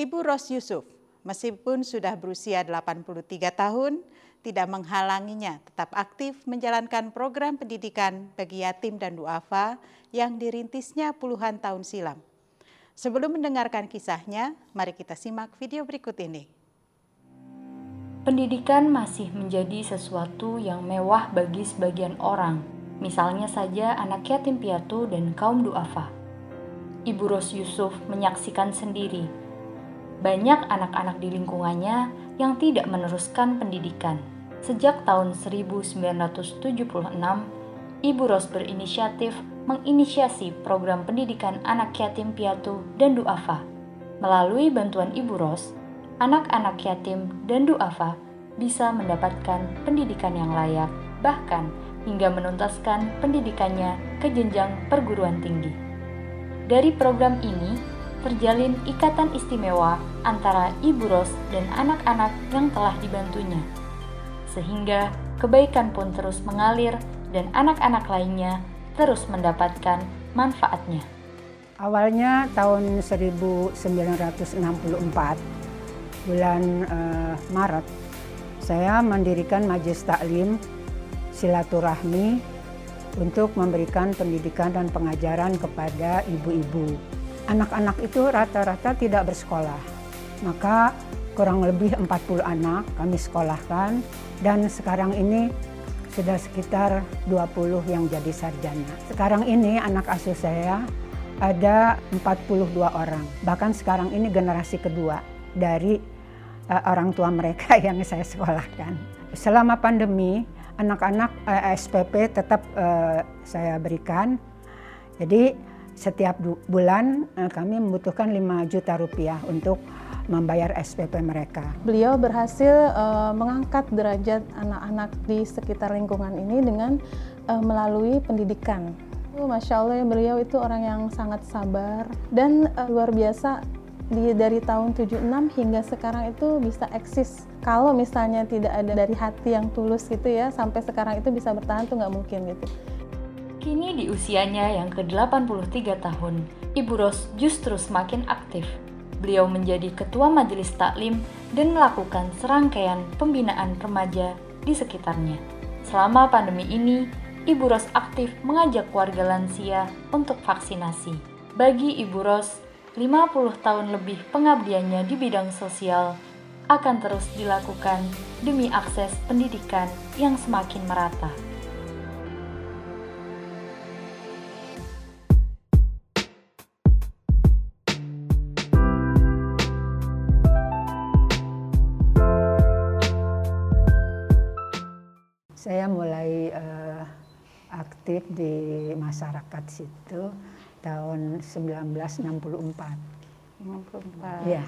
Ibu Ros Yusuf, meskipun sudah berusia 83 tahun, tidak menghalanginya tetap aktif menjalankan program pendidikan bagi yatim dan duafa yang dirintisnya puluhan tahun silam. Sebelum mendengarkan kisahnya, mari kita simak video berikut ini. Pendidikan masih menjadi sesuatu yang mewah bagi sebagian orang, misalnya saja anak yatim piatu dan kaum duafa. Ibu Ros Yusuf menyaksikan sendiri banyak anak-anak di lingkungannya yang tidak meneruskan pendidikan. Sejak tahun 1976, Ibu Ros berinisiatif menginisiasi program pendidikan anak yatim piatu dan duafa. Melalui bantuan Ibu Ros, anak-anak yatim dan duafa bisa mendapatkan pendidikan yang layak, bahkan hingga menuntaskan pendidikannya ke jenjang perguruan tinggi. Dari program ini, terjalin ikatan istimewa antara Ibu Ros dan anak-anak yang telah dibantunya. Sehingga kebaikan pun terus mengalir dan anak-anak lainnya terus mendapatkan manfaatnya. Awalnya tahun 1964, bulan uh, Maret, saya mendirikan majelis taklim silaturahmi untuk memberikan pendidikan dan pengajaran kepada ibu-ibu anak-anak itu rata-rata tidak bersekolah. Maka kurang lebih 40 anak kami sekolahkan dan sekarang ini sudah sekitar 20 yang jadi sarjana. Sekarang ini anak asuh saya ada 42 orang. Bahkan sekarang ini generasi kedua dari uh, orang tua mereka yang saya sekolahkan. Selama pandemi, anak-anak uh, eh, SPP tetap uh, saya berikan. Jadi setiap bulan eh, kami membutuhkan 5 juta rupiah untuk membayar SPP mereka. Beliau berhasil uh, mengangkat derajat anak-anak di sekitar lingkungan ini dengan uh, melalui pendidikan. Oh, Masya Allah ya beliau itu orang yang sangat sabar dan uh, luar biasa di, dari tahun 76 hingga sekarang itu bisa eksis. Kalau misalnya tidak ada dari hati yang tulus gitu ya, sampai sekarang itu bisa bertahan tuh nggak mungkin gitu. Kini di usianya yang ke-83 tahun, Ibu Ros justru semakin aktif. Beliau menjadi ketua majelis taklim dan melakukan serangkaian pembinaan remaja di sekitarnya. Selama pandemi ini, Ibu Ros aktif mengajak warga lansia untuk vaksinasi. Bagi Ibu Ros, 50 tahun lebih pengabdiannya di bidang sosial akan terus dilakukan demi akses pendidikan yang semakin merata. Di masyarakat situ tahun 1964. 64. Iya.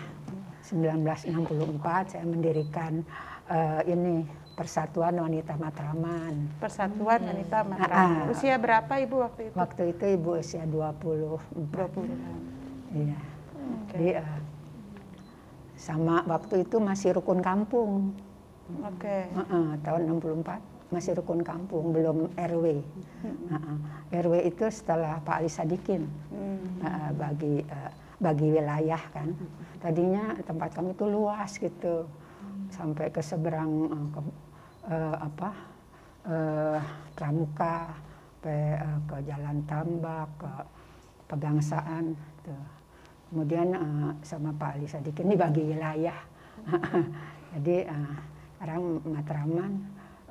1964 saya mendirikan uh, ini Persatuan Wanita Matraman. Persatuan hmm. Wanita Matraman. Uh, usia berapa Ibu waktu itu? Waktu itu Ibu usia 24. 20. Iya. Okay. Jadi uh, sama waktu itu masih rukun kampung. Oke. Okay. Uh, uh, tahun 64 masih rukun kampung, belum RW. Hmm. RW itu setelah Pak Ali Sadikin hmm. uh, bagi uh, bagi wilayah kan. Tadinya tempat kami itu luas gitu, sampai ke seberang uh, ke, uh, apa uh, Pramuka, ke, uh, ke Jalan Tambak, ke Pegangsaan. Gitu. Kemudian uh, sama Pak Ali Sadikin ini bagi wilayah. Jadi uh, sekarang Matraman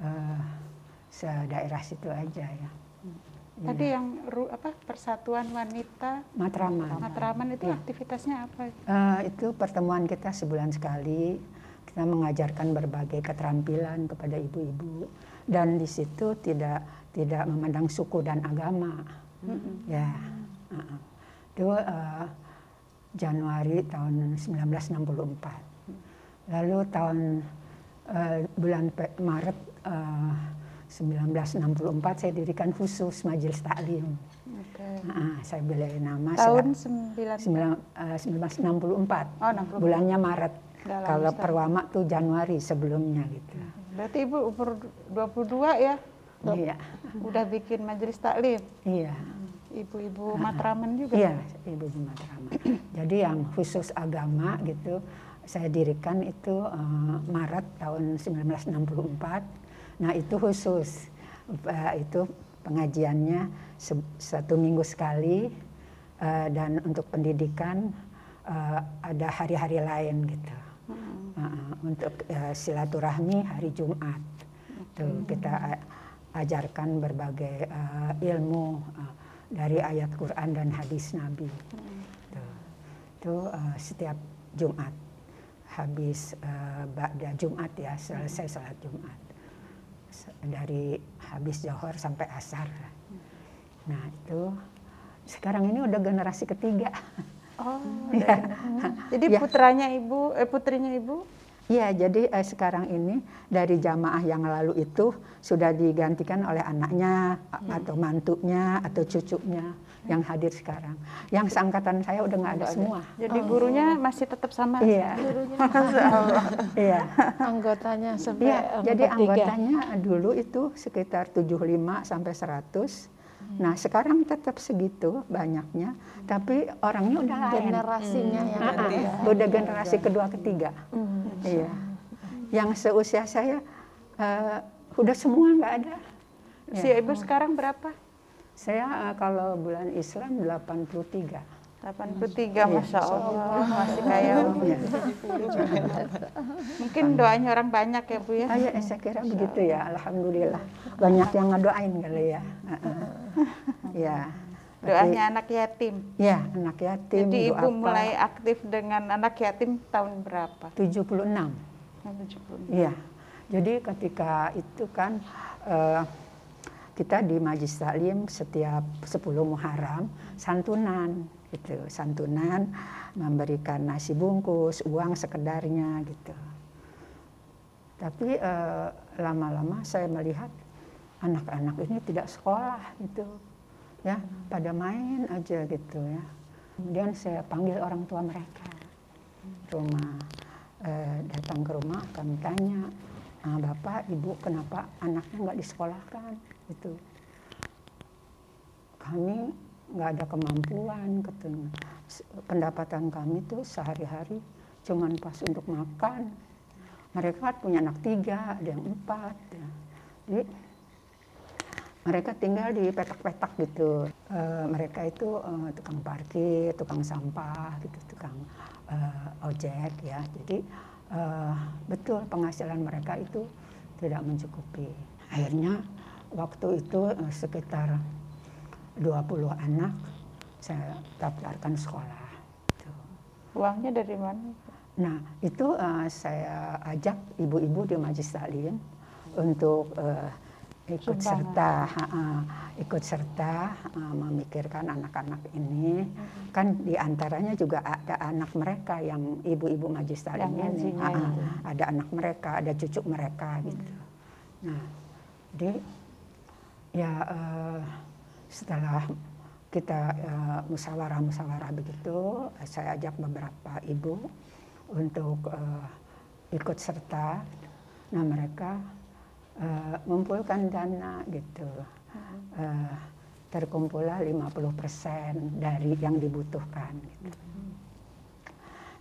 uh, daerah situ aja ya. Tadi ya. yang apa Persatuan Wanita Matraman. Matraman itu ya. aktivitasnya apa? Uh, itu pertemuan kita sebulan sekali. Kita mengajarkan berbagai keterampilan kepada ibu-ibu dan di situ tidak tidak memandang suku dan agama. Mm -hmm. Ya. Uh -uh. Itu uh, Januari tahun 1964. Lalu tahun uh, bulan Maret uh, 1964 saya dirikan khusus majelis taklim. Okay. Nah, saya beli nama tahun 9, 1964. Uh, oh, 64. Bulannya Maret. Dalam Kalau Perwama tuh Januari sebelumnya gitu. Berarti Ibu umur 22 ya? Iya. Udah bikin majelis taklim. Iya. ibu-ibu Matraman juga. Iya, ibu-ibu Matraman. Jadi yang khusus agama gitu, saya dirikan itu uh, Maret tahun 1964. Nah itu khusus, uh, itu pengajiannya satu minggu sekali uh, dan untuk pendidikan uh, ada hari-hari lain gitu. Hmm. Uh, untuk uh, silaturahmi hari Jumat, tuh hmm. kita ajarkan berbagai uh, ilmu. Uh, dari ayat Quran dan hadis Nabi. Hmm. Tuh. Itu uh, setiap Jumat habis uh, ba'da Jumat ya selesai salat Jumat dari habis Johor sampai asar. Nah itu sekarang ini udah generasi ketiga. Oh, ya. Jadi ya. putranya ibu, eh, putrinya ibu Iya, jadi eh, sekarang ini dari jamaah yang lalu itu sudah digantikan oleh anaknya hmm. atau mantunya atau cucunya yang hadir sekarang. Yang seangkatan saya udah nggak ada, semua. Jadi oh. gurunya masih tetap sama. Iya. iya. Anggotanya sampai iya, jadi anggotanya dulu itu sekitar 75 sampai 100 Nah sekarang tetap segitu banyaknya, tapi orangnya udah lain. Generasinya hmm. yang uh Udah generasi kedua ketiga. Hmm. Iya. Yang seusia saya uh, udah semua nggak ada. Si ya. ibu sekarang berapa? Saya uh, kalau bulan Islam 83. 83 iya. Masya Allah. Masih kaya ya. mungkin doanya orang banyak ya Bu ya? Oh, ya saya kira begitu ya. Alhamdulillah. Banyak yang ngedoain kali ya. Ya doanya anak yatim. Ya anak yatim jadi ibu apa? mulai aktif dengan anak yatim tahun berapa? 76 iya. Jadi ketika itu kan uh, kita di Majlis Taklim setiap 10 Muharram santunan gitu santunan memberikan nasi bungkus uang sekedarnya gitu. Tapi eh, lama-lama saya melihat anak-anak ini tidak sekolah gitu ya pada main aja gitu ya. Kemudian saya panggil orang tua mereka. Rumah eh, datang ke rumah kami tanya ah, bapak ibu kenapa anaknya nggak disekolahkan? Gitu. Kami nggak ada kemampuan ketemu. Pendapatan kami tuh sehari-hari cuman pas untuk makan. Mereka punya anak tiga ada yang empat ya. jadi mereka tinggal di petak-petak gitu. E, mereka itu e, tukang parkir tukang sampah gitu tukang e, ojek ya. Jadi e, betul penghasilan mereka itu tidak mencukupi. Akhirnya waktu itu e, sekitar 20 anak saya daftarkan sekolah. Uangnya dari mana? Nah itu uh, saya ajak ibu-ibu di Majlis Taklim untuk uh, ikut Sumbangan. serta uh, ikut serta uh, memikirkan anak-anak ini hmm. kan di antaranya juga ada anak mereka yang ibu-ibu majlis taklim ini uh, uh, ada anak mereka ada cucu mereka gitu nah jadi ya uh, setelah kita uh, musyawarah-musyawarah begitu, saya ajak beberapa ibu untuk uh, ikut serta. Nah mereka uh, mengumpulkan dana gitu. Uh, terkumpullah 50% dari yang dibutuhkan. Gitu.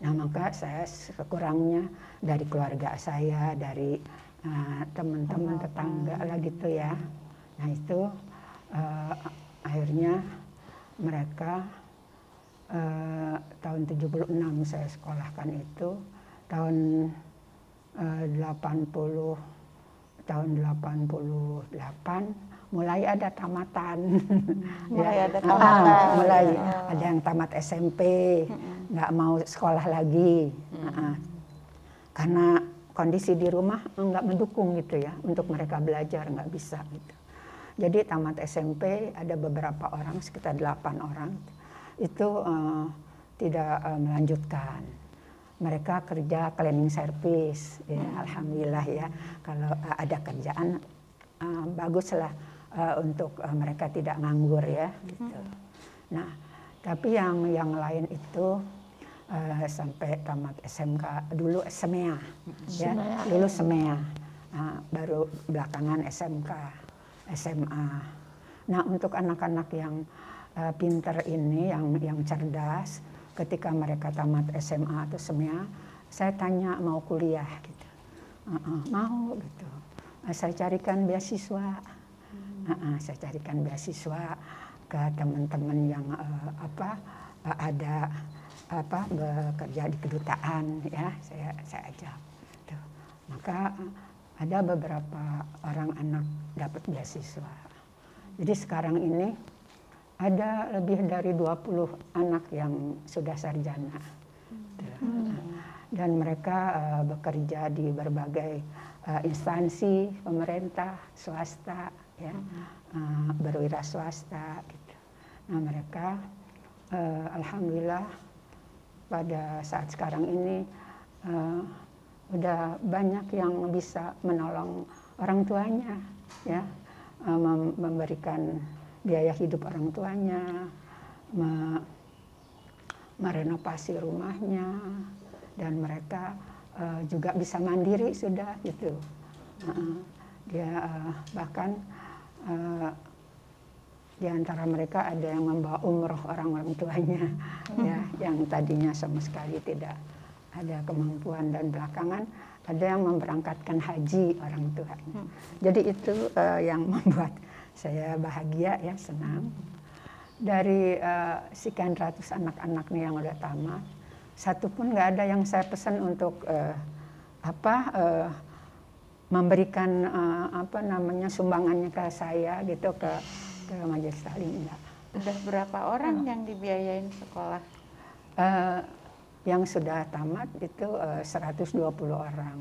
Nah maka saya sekurangnya dari keluarga saya, dari teman-teman uh, tetangga lah gitu ya. Nah itu uh, akhirnya mereka uh, tahun 76 saya sekolahkan itu tahun uh, 80 tahun 88 mulai ada tamatan mulai ya. ada ah, tamatan ah, mulai oh. ada yang tamat SMP nggak mau sekolah lagi hmm. uh, karena kondisi di rumah nggak mendukung gitu ya untuk mereka belajar nggak bisa gitu jadi tamat SMP ada beberapa orang, sekitar delapan orang, itu uh, tidak uh, melanjutkan. Mereka kerja cleaning service, ya, alhamdulillah ya. Kalau uh, ada kerjaan uh, baguslah uh, untuk uh, mereka tidak nganggur ya. Gitu. Nah, tapi yang yang lain itu uh, sampai tamat SMK dulu SMEA, ya, dulu SMEA, uh, baru belakangan SMK. SMA. Nah untuk anak-anak yang uh, pinter ini yang yang cerdas ketika mereka tamat SMA atau semia saya tanya mau kuliah? Gitu. Uh -uh, mau gitu. Uh, saya carikan beasiswa. Uh -uh, saya carikan beasiswa ke teman-teman yang uh, apa uh, ada apa bekerja di kedutaan ya. Saya saya ajak Tuh. maka ada beberapa orang anak dapat beasiswa jadi sekarang ini ada lebih dari 20 anak yang sudah sarjana. Dan mereka uh, bekerja di berbagai uh, instansi pemerintah, swasta, ya, uh, berwira swasta. Gitu. Nah mereka, alhamdulillah pada saat sekarang ini udah banyak yang bisa menolong orang tuanya, ya, uh, memberikan biaya hidup orang tuanya, me merenovasi rumahnya, dan mereka uh, juga bisa mandiri sudah gitu. Dia uh, bahkan uh, di antara mereka ada yang membawa umroh orang-orang tuanya, ya, yang tadinya sama sekali tidak ada kemampuan dan belakangan ada yang memberangkatkan haji orang tuanya. Hmm. Jadi itu uh, yang membuat saya bahagia ya senang dari uh, sekian ratus anak-anak nih yang udah tamat satu pun nggak ada yang saya pesan untuk uh, apa uh, memberikan uh, apa namanya sumbangannya ke saya gitu ke ke majelis taklim enggak. Sudah berapa orang oh. yang dibiayain sekolah? Uh, yang sudah tamat itu uh, 120 orang.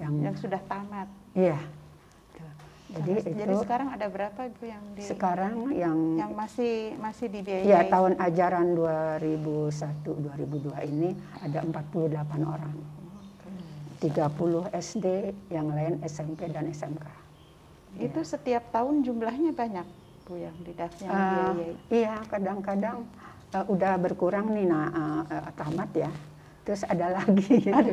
Yang, yang sudah tamat? Iya. Jadi, itu, jadi sekarang ada berapa ibu yang di sekarang yang yang masih masih dibiayai? Ya tahun ajaran 2001 2002 ini ada 48 orang. 30 SD, yang lain SMP dan SMK. Itu ya. setiap tahun jumlahnya banyak bu yang didaftar yang uh, Iya kadang-kadang uh, udah berkurang nih nah uh, uh, tamat ya. Terus ada lagi gitu.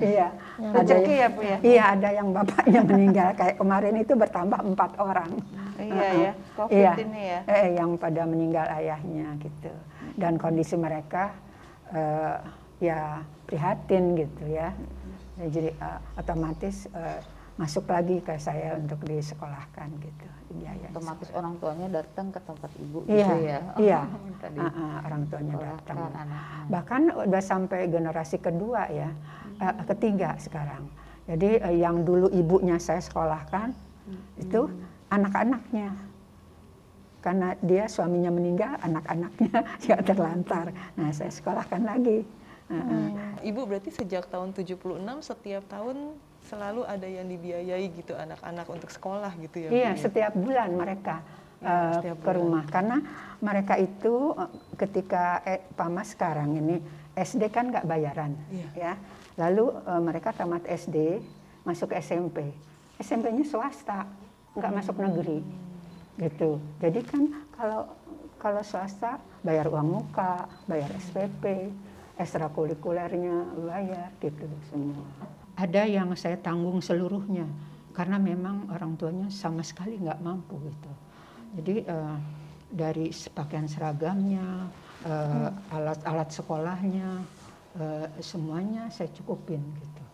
iya. Ada ya bu ya? iya ada yang bapaknya meninggal. Kayak kemarin itu bertambah empat orang. Iya uh, ya covid iya, ini ya. Eh, yang pada meninggal ayahnya gitu. Dan kondisi mereka uh, ya prihatin gitu ya. Jadi uh, otomatis uh, masuk lagi ke saya untuk disekolahkan gitu. Biaya otomatis sekolah. orang tuanya datang ke tempat ibu iya, gitu ya? iya. Uh, uh, orang tuanya datang. bahkan udah sampai generasi kedua ya hmm. uh, ketiga sekarang. Jadi uh, yang dulu ibunya saya sekolahkan hmm. itu anak-anaknya. Karena dia suaminya meninggal anak-anaknya juga terlantar. Nah saya sekolahkan lagi. Hmm. Ibu berarti sejak tahun 76 setiap tahun selalu ada yang dibiayai gitu anak-anak untuk sekolah gitu ya? Iya, ya? setiap bulan mereka ya, uh, setiap bulan. ke rumah karena mereka itu eh, ketika eh, PAMA sekarang ini SD kan nggak bayaran, ya. ya. Lalu uh, mereka tamat SD masuk SMP, SMP-nya swasta, nggak hmm. masuk negeri, gitu. Jadi kan kalau kalau swasta bayar uang muka, bayar SPP, ekstrakurikulernya bayar gitu semua ada yang saya tanggung seluruhnya karena memang orang tuanya sama sekali nggak mampu gitu. Jadi uh, dari pakaian seragamnya, alat-alat uh, sekolahnya, uh, semuanya saya cukupin gitu.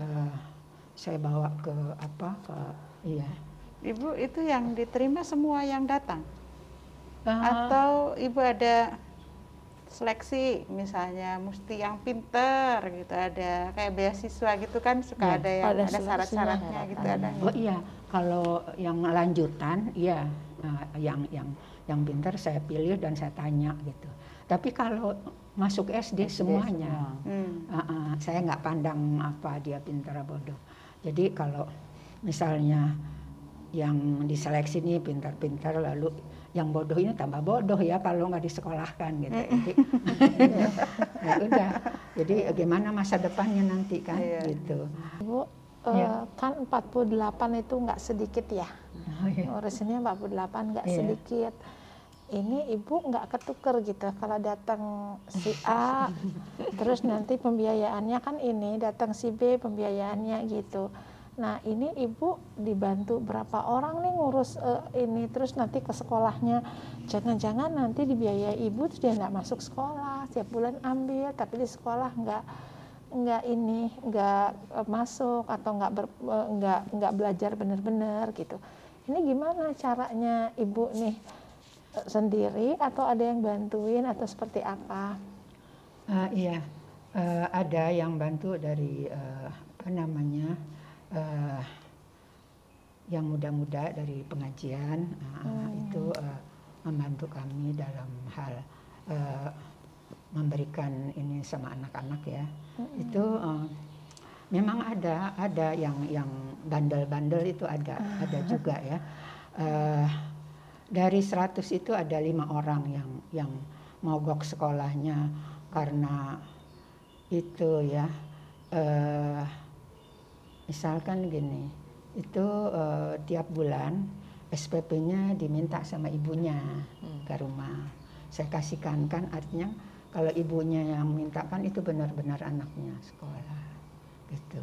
Uh, saya bawa ke apa ke iya. Ibu itu yang diterima semua yang datang, uh, atau ibu ada seleksi misalnya mesti yang pinter gitu ada kayak beasiswa gitu kan suka ya, ada yang ada syarat-syaratnya gitu ada oh iya kalau yang lanjutan iya nah, yang yang yang pinter saya pilih dan saya tanya gitu. Tapi kalau masuk SD, SD semuanya hmm. uh, uh, saya nggak pandang apa dia pinter bodoh. Jadi kalau misalnya yang diseleksi nih pintar-pintar lalu yang bodoh ini tambah bodoh ya kalau nggak disekolahkan gitu. Jadi ya udah. Jadi gimana masa depannya nanti kan iya. gitu. Bu, ya. uh, kan 48 itu nggak sedikit ya. Oh, iya. Urusannya 48 nggak iya. sedikit. Ini ibu nggak ketuker gitu kalau datang si A, terus nanti pembiayaannya kan ini, datang si B pembiayaannya gitu. Nah ini ibu dibantu berapa orang nih ngurus uh, ini terus nanti ke sekolahnya jangan-jangan nanti dibiayai ibu terus dia nggak masuk sekolah setiap bulan ambil tapi di sekolah nggak nggak ini nggak uh, masuk atau nggak ber, uh, nggak nggak belajar benar-benar gitu. Ini gimana caranya ibu nih uh, sendiri atau ada yang bantuin atau seperti apa? Uh, iya uh, ada yang bantu dari uh, apa namanya uh, yang muda-muda dari pengajian uh, hmm. itu uh, membantu kami dalam hal uh, memberikan ini sama anak-anak ya hmm. itu uh, memang ada ada yang yang bandel-bandel itu ada ada juga ya uh, dari 100 itu ada lima orang yang yang mogok sekolahnya karena itu ya uh, misalkan gini itu uh, tiap bulan SPP-nya diminta sama ibunya hmm. ke rumah saya kasihkan kan artinya kalau ibunya yang mintakan itu benar-benar anaknya sekolah gitu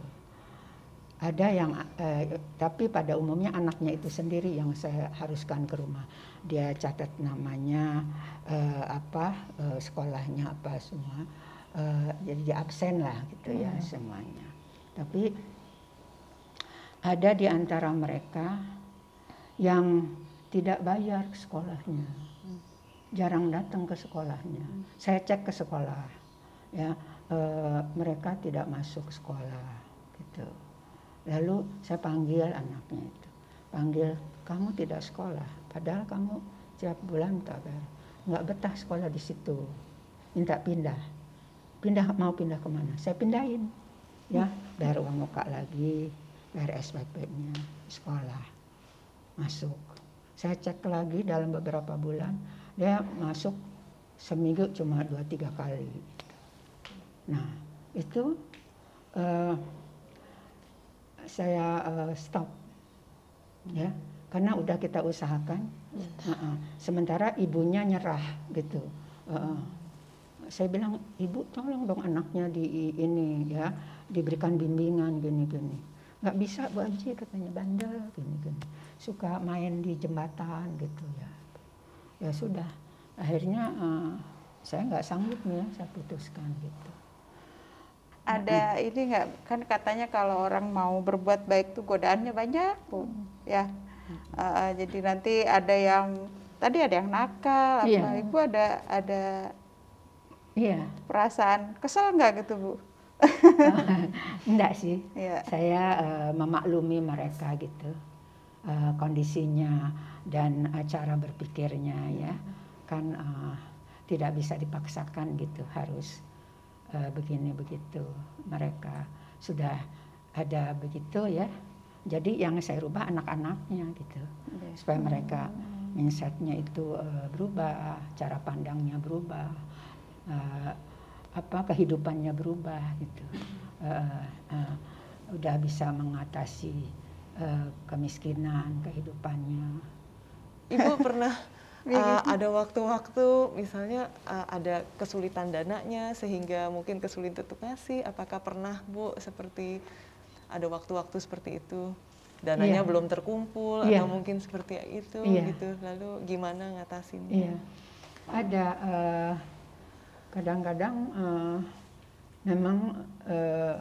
ada yang eh, tapi pada umumnya anaknya itu sendiri yang saya haruskan ke rumah dia catat namanya eh, apa eh, sekolahnya apa semua eh, jadi dia absen lah gitu ya hmm. semuanya tapi ada di antara mereka yang tidak bayar sekolahnya, jarang datang ke sekolahnya. Saya cek ke sekolah, ya. E, mereka tidak masuk sekolah, gitu. Lalu saya panggil anaknya itu, panggil kamu tidak sekolah, padahal kamu setiap bulan tak bayar, nggak betah sekolah di situ, minta pindah, pindah mau pindah ke mana? Saya pindahin, ya bayar uang muka lagi, RSPP-nya sekolah masuk. Saya cek lagi dalam beberapa bulan dia masuk seminggu cuma dua tiga kali. Nah itu uh, saya uh, stop ya karena udah kita usahakan. Uh -uh. Sementara ibunya nyerah gitu. Uh, saya bilang ibu tolong dong anaknya di ini ya diberikan bimbingan gini-gini nggak bisa Bu Aji katanya. Bandel gini gini. Suka main di jembatan gitu ya. Ya sudah. Akhirnya uh, saya nggak sanggup nih ya. Saya putuskan gitu. Ada hmm. ini nggak? Kan katanya kalau orang mau berbuat baik tuh godaannya banyak bu. Hmm. ya. Uh, jadi nanti ada yang tadi ada yang nakal iya. apa ibu ada ada iya. perasaan. Kesel nggak gitu bu Enggak sih, yeah. saya uh, memaklumi mereka gitu uh, kondisinya dan uh, cara berpikirnya ya kan uh, tidak bisa dipaksakan gitu harus uh, begini begitu mereka sudah ada begitu ya jadi yang saya rubah anak-anaknya gitu yeah. supaya mereka mindsetnya itu uh, berubah cara pandangnya berubah uh, apa kehidupannya berubah gitu uh, uh, udah bisa mengatasi uh, kemiskinan kehidupannya ibu pernah uh, ada waktu-waktu misalnya uh, ada kesulitan dananya sehingga mungkin kesulitan untuk ngasih apakah pernah bu seperti ada waktu-waktu seperti itu dananya yeah. belum terkumpul yeah. atau mungkin seperti itu yeah. gitu lalu gimana ngatasinnya yeah. ada uh, kadang-kadang uh, memang uh,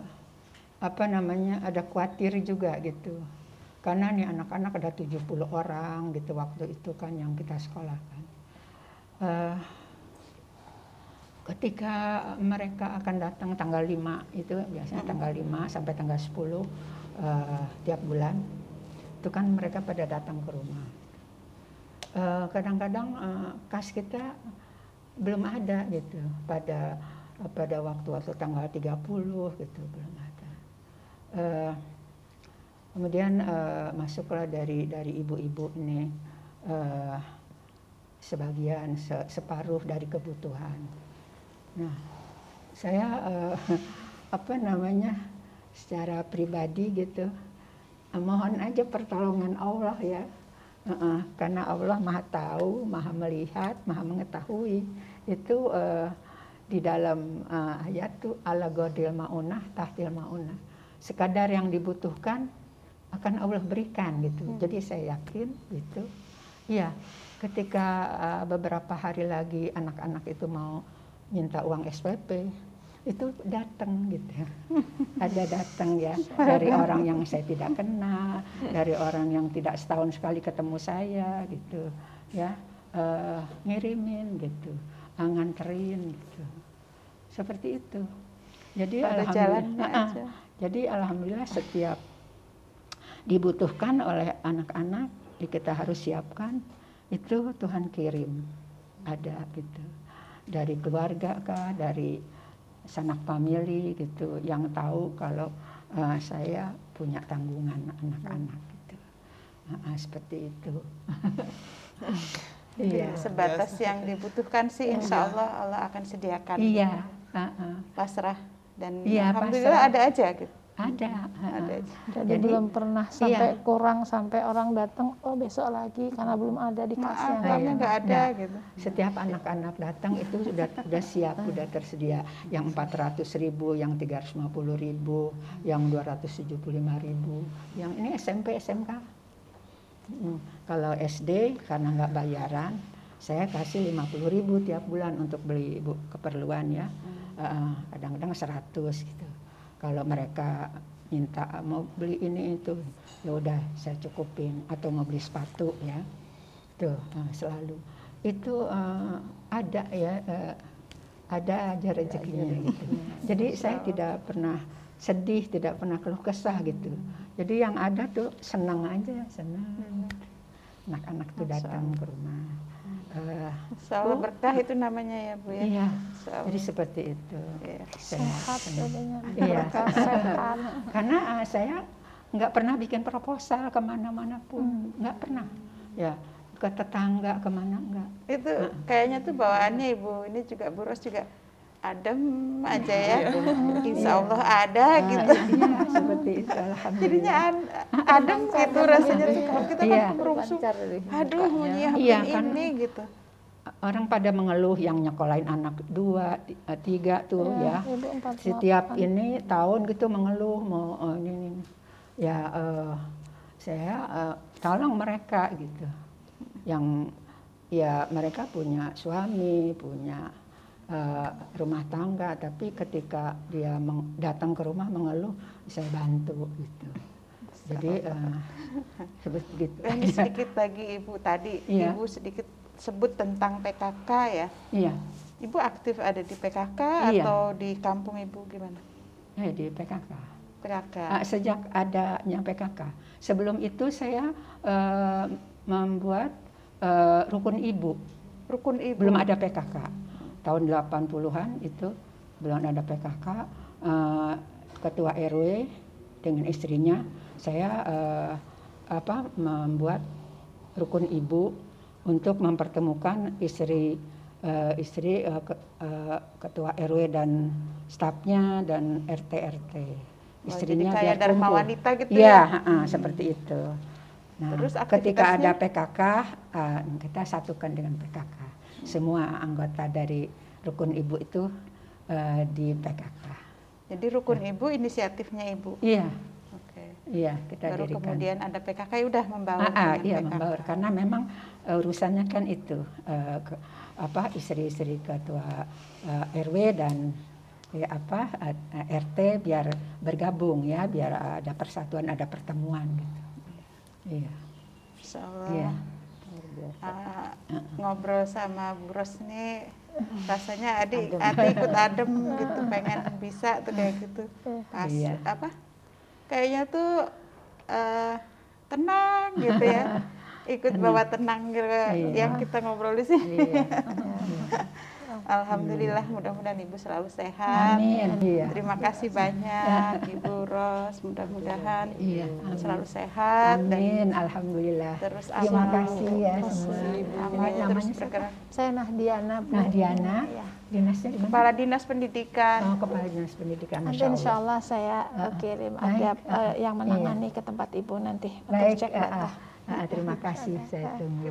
apa namanya ada khawatir juga gitu. Karena nih anak-anak ada 70 orang gitu waktu itu kan yang kita sekolahkan. Uh, ketika mereka akan datang tanggal 5 itu biasanya tanggal 5 sampai tanggal 10 uh, tiap bulan itu kan mereka pada datang ke rumah. Kadang-kadang uh, kas kita belum ada gitu pada pada waktu-waktu tanggal 30 gitu belum ada. Uh, kemudian uh, masuklah dari dari ibu-ibu ini uh, sebagian se, separuh dari kebutuhan. Nah, saya uh, apa namanya secara pribadi gitu mohon aja pertolongan Allah ya Uh, karena Allah maha tahu, maha melihat, maha mengetahui. Itu uh, di dalam uh, ayat itu ala godil maunah tahtil maunah. Sekadar yang dibutuhkan akan Allah berikan gitu. Hmm. Jadi saya yakin gitu. Iya, ketika uh, beberapa hari lagi anak-anak itu mau minta uang SPP, itu datang gitu. Ada datang ya dari orang yang saya tidak kenal, dari orang yang tidak setahun sekali ketemu saya gitu. Ya, uh, ngirimin gitu, nganterin gitu. Seperti itu. Jadi Pada alhamdulillah, aja. jadi alhamdulillah setiap dibutuhkan oleh anak-anak kita harus siapkan itu Tuhan kirim ada gitu dari keluarga kah dari sanak famili gitu yang tahu kalau uh, saya punya tanggungan anak-anak gitu. Uh, seperti itu. Iya sebatas yang dibutuhkan sih insya Allah Allah akan sediakan iya uh, uh. pasrah dan iya, alhamdulillah pasrah. ada aja gitu ada ada. Jadi, jadi belum pernah sampai iya. kurang sampai orang datang oh besok lagi karena belum ada dikasih Maaf, yang iya. nggak ada nah, gitu. setiap anak-anak datang itu sudah sudah siap sudah tersedia. Yang 400 ribu yang 350 ribu yang 275 ribu. Yang ini SMP SMK hmm. kalau SD karena nggak bayaran saya kasih 50 ribu tiap bulan untuk beli bu, keperluan ya. Kadang-kadang hmm. uh, 100 gitu kalau mereka minta mau beli ini itu ya udah saya cukupin. Atau mau beli sepatu ya. Tuh nah, selalu. Itu uh, ada ya uh, ada aja rezekinya gitu. Jadi saya tidak pernah sedih tidak pernah keluh kesah gitu. Jadi yang ada tuh senang aja senang. Hmm. anak-anak tuh datang ke rumah Insya berkah itu namanya ya Bu ya. Iya. Jadi seperti itu. Iya. Sehat Iya. Sehat. Karena uh, saya nggak pernah bikin proposal ke mana-mana pun, hmm. nggak pernah. Ya ke tetangga ke mana enggak. Itu uh. kayaknya tuh bawaannya Ibu. Ini juga Bu Ros juga adem aja ya. Iya. Insya Allah ada nah, gitu. Iya, seperti itu. Alhamdulillah. Jadinya adem gitu rasanya tuh kalau kita kan kemerungsung. Aduh mau nyiapin iya, kan, ini gitu. Orang pada mengeluh yang nyekolahin anak dua, eh, tiga tuh iya, ya. Setiap ini tahun gitu mengeluh mau oh, ini, ini. Ya uh, saya uh, tolong mereka gitu. Yang ya mereka punya suami, punya uh, rumah tangga tapi ketika dia datang ke rumah mengeluh saya bantu gitu jadi uh, begitu ini sedikit lagi ibu tadi iya. ibu sedikit sebut tentang PKK ya. Iya. Ibu aktif ada di PKK iya. atau di kampung ibu gimana? Ya di PKK PKK uh, sejak adanya PKK sebelum itu saya uh, membuat uh, rukun ibu. Rukun ibu. Belum ada PKK tahun 80-an itu belum ada PKK uh, eh, ketua RW dengan istrinya saya uh, apa membuat rukun ibu untuk mempertemukan istri uh, istri uh, ke, uh, ketua RW dan stafnya dan RT RT istrinya oh, jadi kayak dharma wanita gitu ya, ya? Uh, seperti itu nah Terus ketika ada PKK uh, kita satukan dengan PKK semua anggota dari rukun ibu itu uh, di PKK. Jadi rukun ya. ibu inisiatifnya ibu. Iya. Iya kita Baru dirikan. kemudian ada PKK ya udah membawa. Ah, ah, iya PKK. membawa karena memang uh, urusannya kan itu uh, ke, apa istri-istri ketua uh, RW dan ya apa uh, RT biar bergabung ya biar ada persatuan ada pertemuan gitu. Iya. Iya uh, ngobrol sama Bu Ros nih rasanya adik adik ikut adem gitu pengen bisa tuh kayak gitu pas iya. apa kayaknya tuh uh, tenang gitu ya ikut bawa tenang gitu iya. yang kita ngobrol di sini iya. Alhamdulillah mudah-mudahan Ibu selalu sehat. Amin. Iya. Terima kasih banyak Ibu Ros, mudah-mudahan iya. selalu sehat. Amin. Dan Alhamdulillah. Terus Terima kasih ya semua. Amalnya terus bergerak. Saya Nahdiana. Nahdiana. Ya. Dinasnya di Kepala Dinas Pendidikan. Oh, Kepala Dinas Pendidikan. Nanti insya Allah saya uh, kirim ada uh, yang menangani iya. ke tempat Ibu nanti Baik, untuk cek data. Uh, uh, terima kasih, saya tunggu.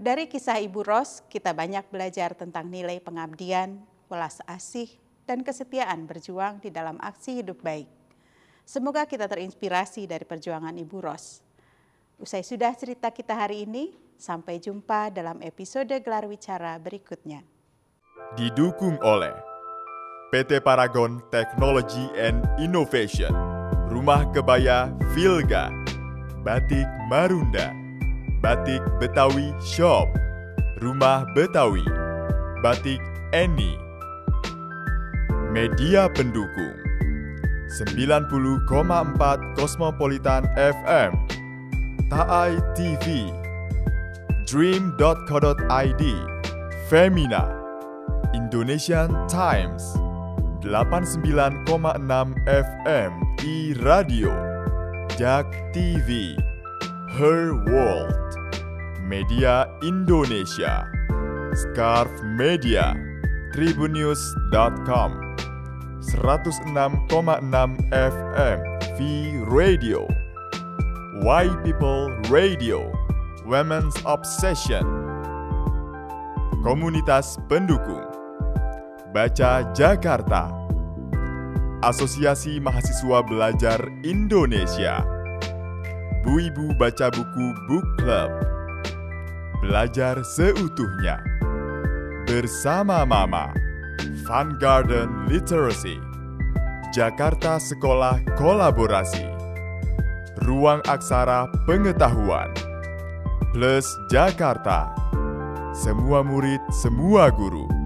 Dari kisah Ibu Ros, kita banyak belajar tentang nilai pengabdian, welas asih, dan kesetiaan berjuang di dalam aksi hidup baik. Semoga kita terinspirasi dari perjuangan Ibu Ros. Usai sudah cerita kita hari ini, sampai jumpa dalam episode Gelar Wicara berikutnya. Didukung oleh PT Paragon Technology and Innovation, Rumah Kebaya Vilga, Batik Marunda, Batik Betawi Shop, Rumah Betawi, Batik Eni, Media pendukung 90,4 Cosmopolitan FM Taai TV Dream.co.id Femina. Indonesian Times. 89,6 FM i Radio. Jak TV Her World. Media Indonesia. Scarf Media. Tribunnews.com 106,6 FM V Radio. Why People Radio Women's Obsession. Komunitas pendukung. Baca Jakarta. Asosiasi Mahasiswa Belajar Indonesia. Bu Ibu Baca Buku Book Club. Belajar seutuhnya. Bersama Mama Fun Garden Literacy Jakarta Sekolah Kolaborasi Ruang Aksara Pengetahuan Plus Jakarta. Semua murid, semua guru